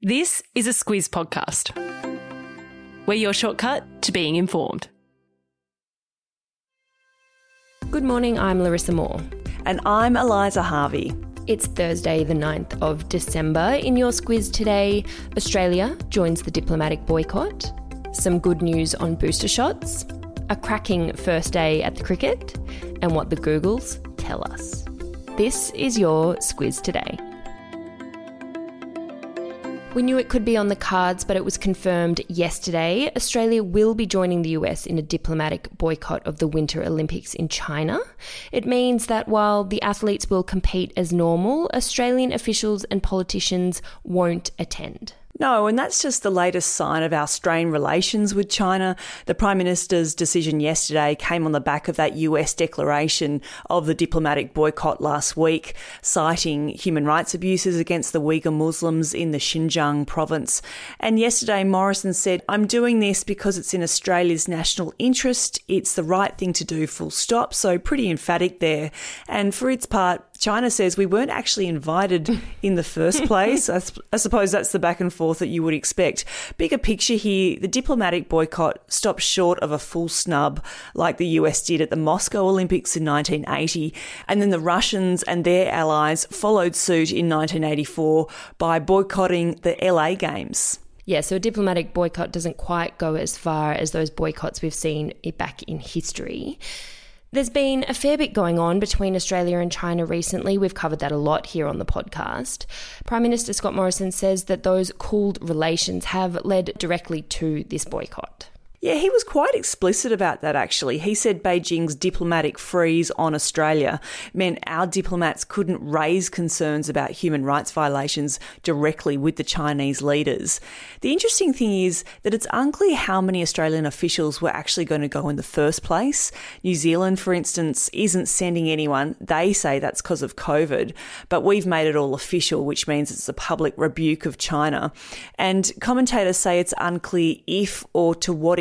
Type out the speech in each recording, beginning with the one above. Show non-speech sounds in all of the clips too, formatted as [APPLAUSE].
This is a Squiz podcast. We're your shortcut to being informed. Good morning, I'm Larissa Moore. And I'm Eliza Harvey. It's Thursday, the 9th of December. In your Squiz today, Australia joins the diplomatic boycott, some good news on booster shots, a cracking first day at the cricket, and what the Googles tell us. This is your Squiz today. We knew it could be on the cards, but it was confirmed yesterday. Australia will be joining the US in a diplomatic boycott of the Winter Olympics in China. It means that while the athletes will compete as normal, Australian officials and politicians won't attend. No, and that's just the latest sign of our strained relations with China. The Prime Minister's decision yesterday came on the back of that US declaration of the diplomatic boycott last week, citing human rights abuses against the Uyghur Muslims in the Xinjiang province. And yesterday, Morrison said, I'm doing this because it's in Australia's national interest. It's the right thing to do, full stop. So, pretty emphatic there. And for its part, China says we weren't actually invited [LAUGHS] in the first place. I, I, suppose that's the back and forth that you would expect. Bigger picture here, the diplomatic boycott stopped short of a full snub like the US did at the Moscow Olympics in 1980. And then the Russians and their allies followed suit in 1984 by boycotting the LA Games. Yeah, so a diplomatic boycott doesn't quite go as far as those boycotts we've seen back in history. There's been a fair bit going on between Australia and China recently. We've covered that a lot here on the podcast. Prime Minister Scott Morrison says that those cooled relations have led directly to this boycott. Yeah, he was quite explicit about that actually. He said Beijing's diplomatic freeze on Australia meant our diplomats couldn't raise concerns about human rights violations directly with the Chinese leaders. The interesting thing is that it's unclear how many Australian officials were actually going to go in the first place. New Zealand, for instance, isn't sending anyone. They say that's because of COVID, but we've made it all official, which means it's a public rebuke of China. And commentators say it's unclear if or to what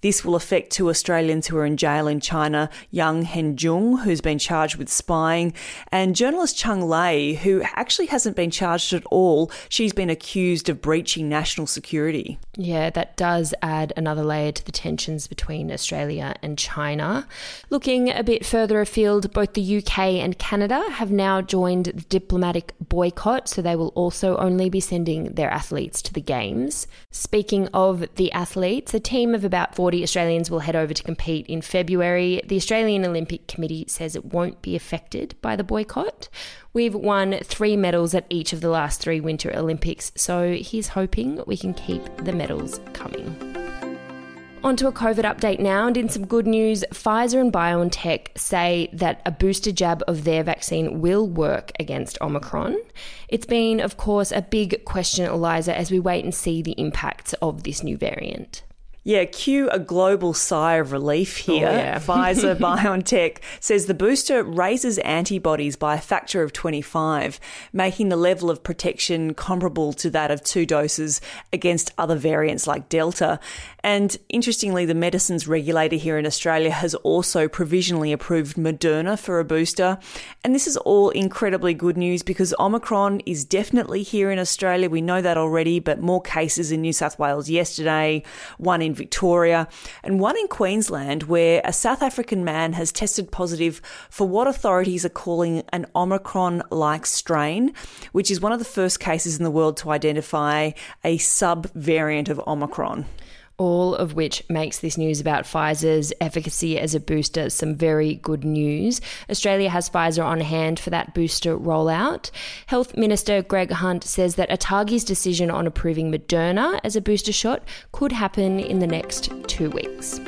this will affect two Australians who are in jail in China, Yang Hengjun, who's been charged with spying, and journalist Cheng Lei, who actually hasn't been charged at all. She's been accused of breaching national security. Yeah, that does add another layer to the tensions between Australia and China. Looking a bit further afield, both the UK and Canada have now joined the diplomatic boycott, so they will also only be sending their athletes to the Games. Speaking of the athletes, a team of about 40 Australians will head over to compete in February. The Australian Olympic Committee says it won't be affected by the boycott. We've won three medals at each of the last three Winter Olympics, so he's hoping we can keep the medals coming. On to a COVID update now, and in some good news, Pfizer and BioNTech say that a booster jab of their vaccine will work against Omicron. It's been, of course, a big question, Eliza, as we wait and see the impacts of this new variant. Yeah, cue a global sigh of relief oh, here. Oh, yeah. [LAUGHS] Pfizer [LAUGHS] BioNTech says the booster raises antibodies by a factor of 25, making the level of protection comparable to that of two doses against other variants like Delta. And interestingly, the medicines regulator here in Australia has also provisionally approved Moderna for a booster. And this is all incredibly good news because Omicron is definitely here in Australia. We know that already, but more cases in New South Wales yesterday, one in Victoria, and one in Queensland, where a South African man has tested positive for what authorities are calling an Omicron like strain, which is one of the first cases in the world to identify a sub variant of Omicron all of which makes this news about Pfizer's efficacy as a booster some very good news. Australia has Pfizer on hand for that booster rollout. Health Minister Greg Hunt says that ATAGI's decision on approving Moderna as a booster shot could happen in the next two weeks.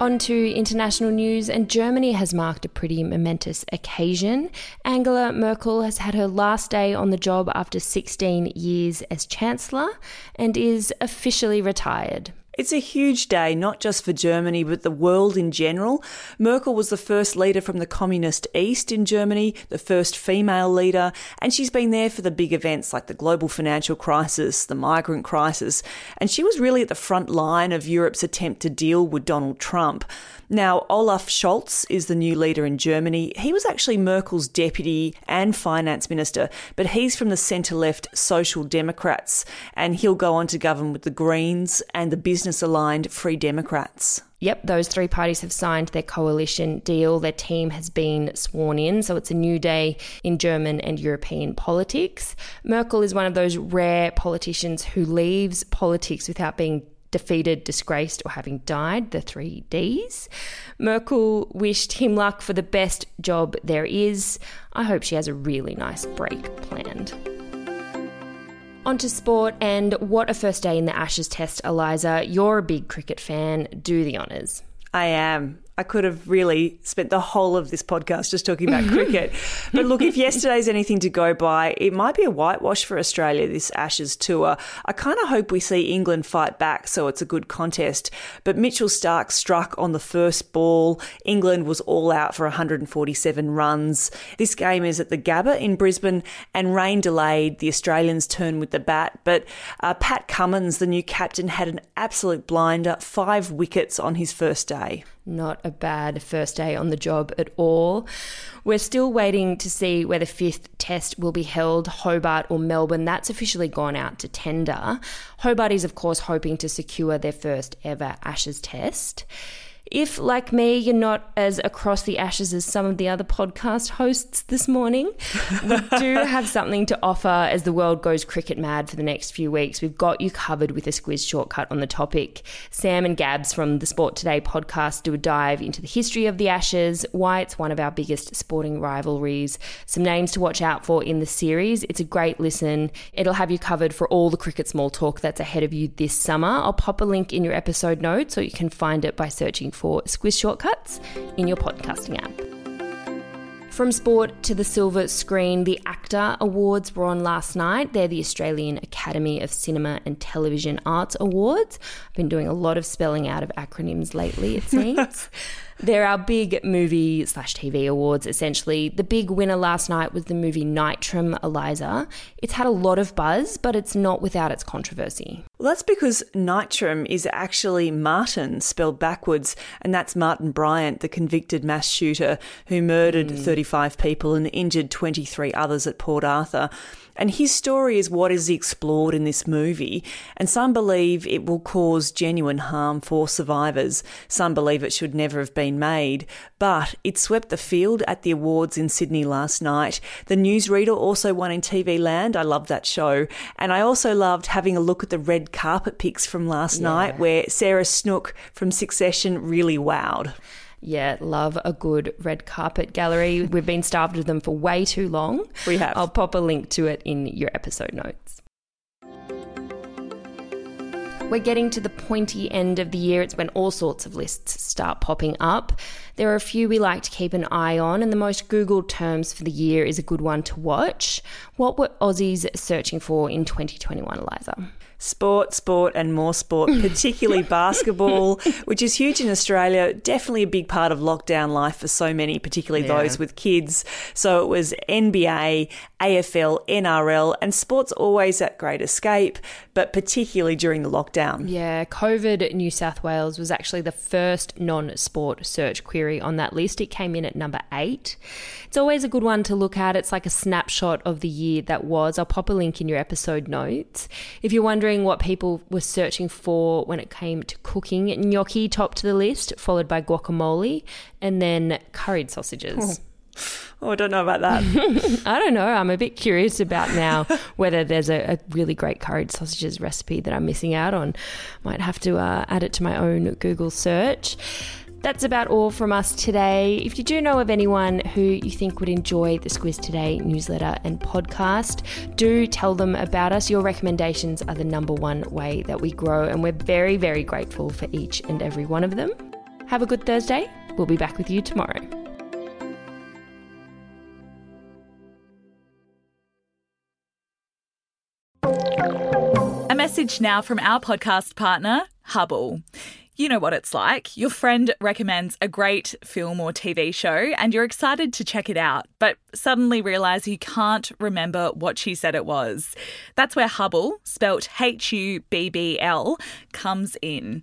On to international news, and Germany has marked a pretty momentous occasion. Angela Merkel has had her last day on the job after 16 years as Chancellor and is officially retired. It's a huge day, not just for Germany, but the world in general. Merkel was the first leader from the communist East in Germany, the first female leader, and she's been there for the big events like the global financial crisis, the migrant crisis, and she was really at the front line of Europe's attempt to deal with Donald Trump. Now, Olaf Scholz is the new leader in Germany. He was actually Merkel's deputy and finance minister, but he's from the centre left Social Democrats, and he'll go on to govern with the Greens and the business aligned Free Democrats. Yep, those three parties have signed their coalition deal. Their team has been sworn in, so it's a new day in German and European politics. Merkel is one of those rare politicians who leaves politics without being defeated, disgraced, or having died, the three Ds. Merkel wished him luck for the best job there is. I hope she has a really nice break planned. On to sport, and what a first day in the Ashes test, Eliza. You're a big cricket fan. Do the honours. I am. I could have really spent the whole of this podcast just talking about [LAUGHS] cricket. But look, if yesterday's anything to go by, it might be a whitewash for Australia, this Ashes tour. I kind of hope we see England fight back so it's a good contest. But Mitchell Starc struck on the first ball. England was all out for 147 runs. This game is at the Gabba in Brisbane, and rain delayed the Australians' turn with the bat. But uh, Pat Cummins, the new captain, had an absolute blinder, five wickets on his first day. Not a bad first day on the job at all. We're still waiting to see where the fifth test will be held, Hobart or Melbourne. That's officially gone out to tender. Hobart is, of course, hoping to secure their first ever Ashes test. If, like me, you're not as across the ashes as some of the other podcast hosts this morning, we do [LAUGHS] have something to offer as the world goes cricket mad for the next few weeks. We've got you covered with a squiz shortcut on the topic. Sam and Gabs from the Sport Today podcast do a dive into the history of the Ashes, why it's one of our biggest sporting rivalries, some names to watch out for in the series. It's a great listen. It'll have you covered for all the cricket small talk that's ahead of you this summer. I'll pop a link in your episode notes so you can find it by searching for Squiz Shortcuts in your podcasting app. From sport to the silver screen, the AACTA Awards were on last night. They're the Australian Academy of Cinema and Television Arts Awards. I've been doing a lot of spelling out of acronyms lately, it [LAUGHS] seems. They're our big movie slash TV awards, essentially. The big winner last night was the movie Nitram, Eliza. It's had a lot of buzz, but it's not without its controversy. Well, that's because Nitram is actually Martin spelled backwards, and that's Martin Bryant, the convicted mass shooter who murdered mm. 35 people and injured 23 others at Port Arthur. And his story is what is explored in this movie. And some believe it will cause genuine harm for survivors. Some believe it should never have been made. But it swept the field at the awards in Sydney last night. The newsreader also won in TV Land. I love that show. And I also loved having a look at the red carpet pics from last yeah. night where Sarah Snook from Succession really wowed. Yeah, love a good red carpet gallery. We've been starved of them for way too long. We have. I'll pop a link to it in your episode notes. We're getting to the pointy end of the year. It's when all sorts of lists start popping up. There are a few we like to keep an eye on, and the most Googled terms for the year is a good one to watch. What were Aussies searching for in 2021, Eliza? Sport, sport, and more sport, [LAUGHS] particularly [LAUGHS] basketball, which is huge in Australia. Definitely a big part of lockdown life for so many, particularly yeah. those with kids. So it was NBA, AFL, NRL, and sports always that great escape, but particularly during the lockdown. Yeah, COVID New South Wales was actually the first non sport search query on that list. It came in at number eight. It's always a good one to look at. It's like a snapshot of the year that was. I'll pop a link in your episode notes. If you're wondering, wondering what people were searching for when it came to cooking. Gnocchi topped the list, followed by guacamole, and then curried sausages. Oh. Oh, I don't know about that. [LAUGHS] I don't know. I'm a bit curious about now [LAUGHS] whether there's a, a, really great curried sausages recipe that I'm missing out on. Might have to uh, add it to my own Google search. That's about all from us today. If you do know of anyone who you think would enjoy the Squiz Today newsletter and podcast, do tell them about us. Your recommendations are the number one way that we grow, and we're very, very grateful for each and every one of them. Have a good Thursday. We'll be back with you tomorrow. A message now from our podcast partner. Hubbl. You know what it's like. Your friend recommends a great film or TV show and you're excited to check it out, but suddenly realize you can't remember what she said it was. That's where Hubbl, spelt H U B B L, comes in.